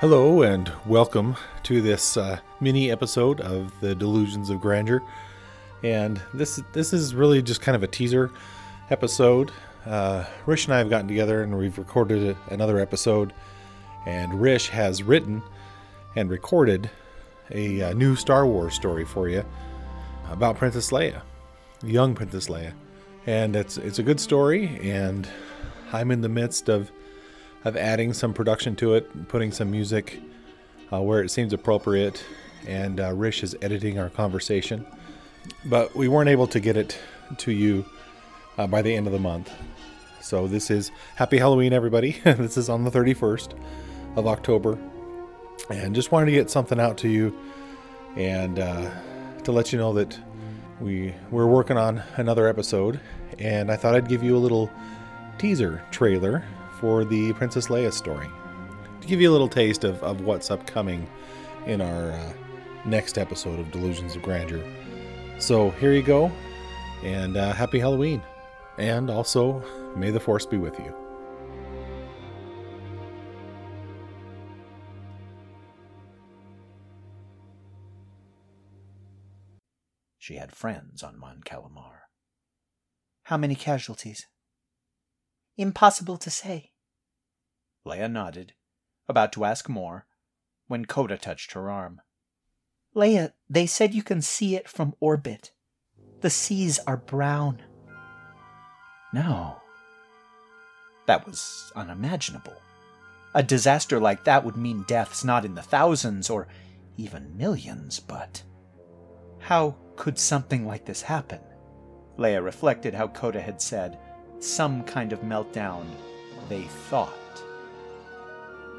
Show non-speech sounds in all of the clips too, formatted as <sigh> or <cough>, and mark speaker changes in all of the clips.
Speaker 1: Hello and welcome to this uh, mini episode of the Delusions of Grandeur. And this this is really just kind of a teaser episode. Uh, Rish and I have gotten together and we've recorded another episode. And Rish has written and recorded a, uh new Star Wars story for you about Princess Leia, young Princess Leia. And it's it's a good story. And I'm in the midst of of adding some production to it, putting some music uh, where it seems appropriate, and uh, Rish is editing our conversation. But we weren't able to get it to you uh, by the end of the month. So this is Happy Halloween, everybody. <laughs> this is on the 31st of October. And just wanted to get something out to you and uh, to let you know that we, we're working on another episode. And I thought I'd give you a little teaser trailer for the Princess Leia story to give you a little taste of, of what's upcoming in our uh, next episode of Delusions of Grandeur. So here you go, and uh, happy Halloween. And also, may the Force be with you.
Speaker 2: She had friends on Mon Calamar.
Speaker 3: How many casualties? Impossible to say.
Speaker 2: Leia nodded, about to ask more, when Coda touched her arm.
Speaker 3: Leia, they said you can see it from orbit. The seas are brown.
Speaker 2: No. That was unimaginable. A disaster like that would mean deaths not in the thousands or even millions, but. How could something like this happen? Leia reflected how Coda had said, some kind of meltdown, they thought.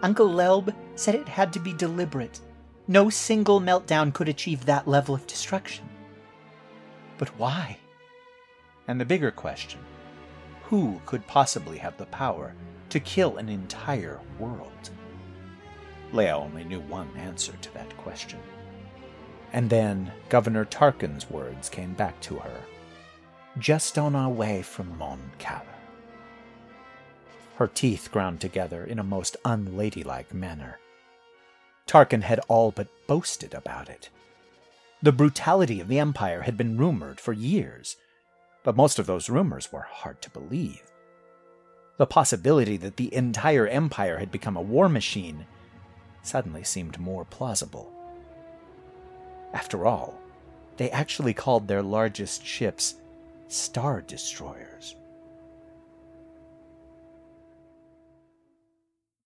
Speaker 3: Uncle Lelb said it had to be deliberate. No single meltdown could achieve that level of destruction.
Speaker 2: But why? And the bigger question who could possibly have the power to kill an entire world? Leia only knew one answer to that question. And then Governor Tarkin's words came back to her. Just on our way from Mon Cala. Her teeth ground together in a most unladylike manner. Tarkin had all but boasted about it. The brutality of the Empire had been rumored for years, but most of those rumors were hard to believe. The possibility that the entire Empire had become a war machine suddenly seemed more plausible. After all, they actually called their largest ships Star Destroyers.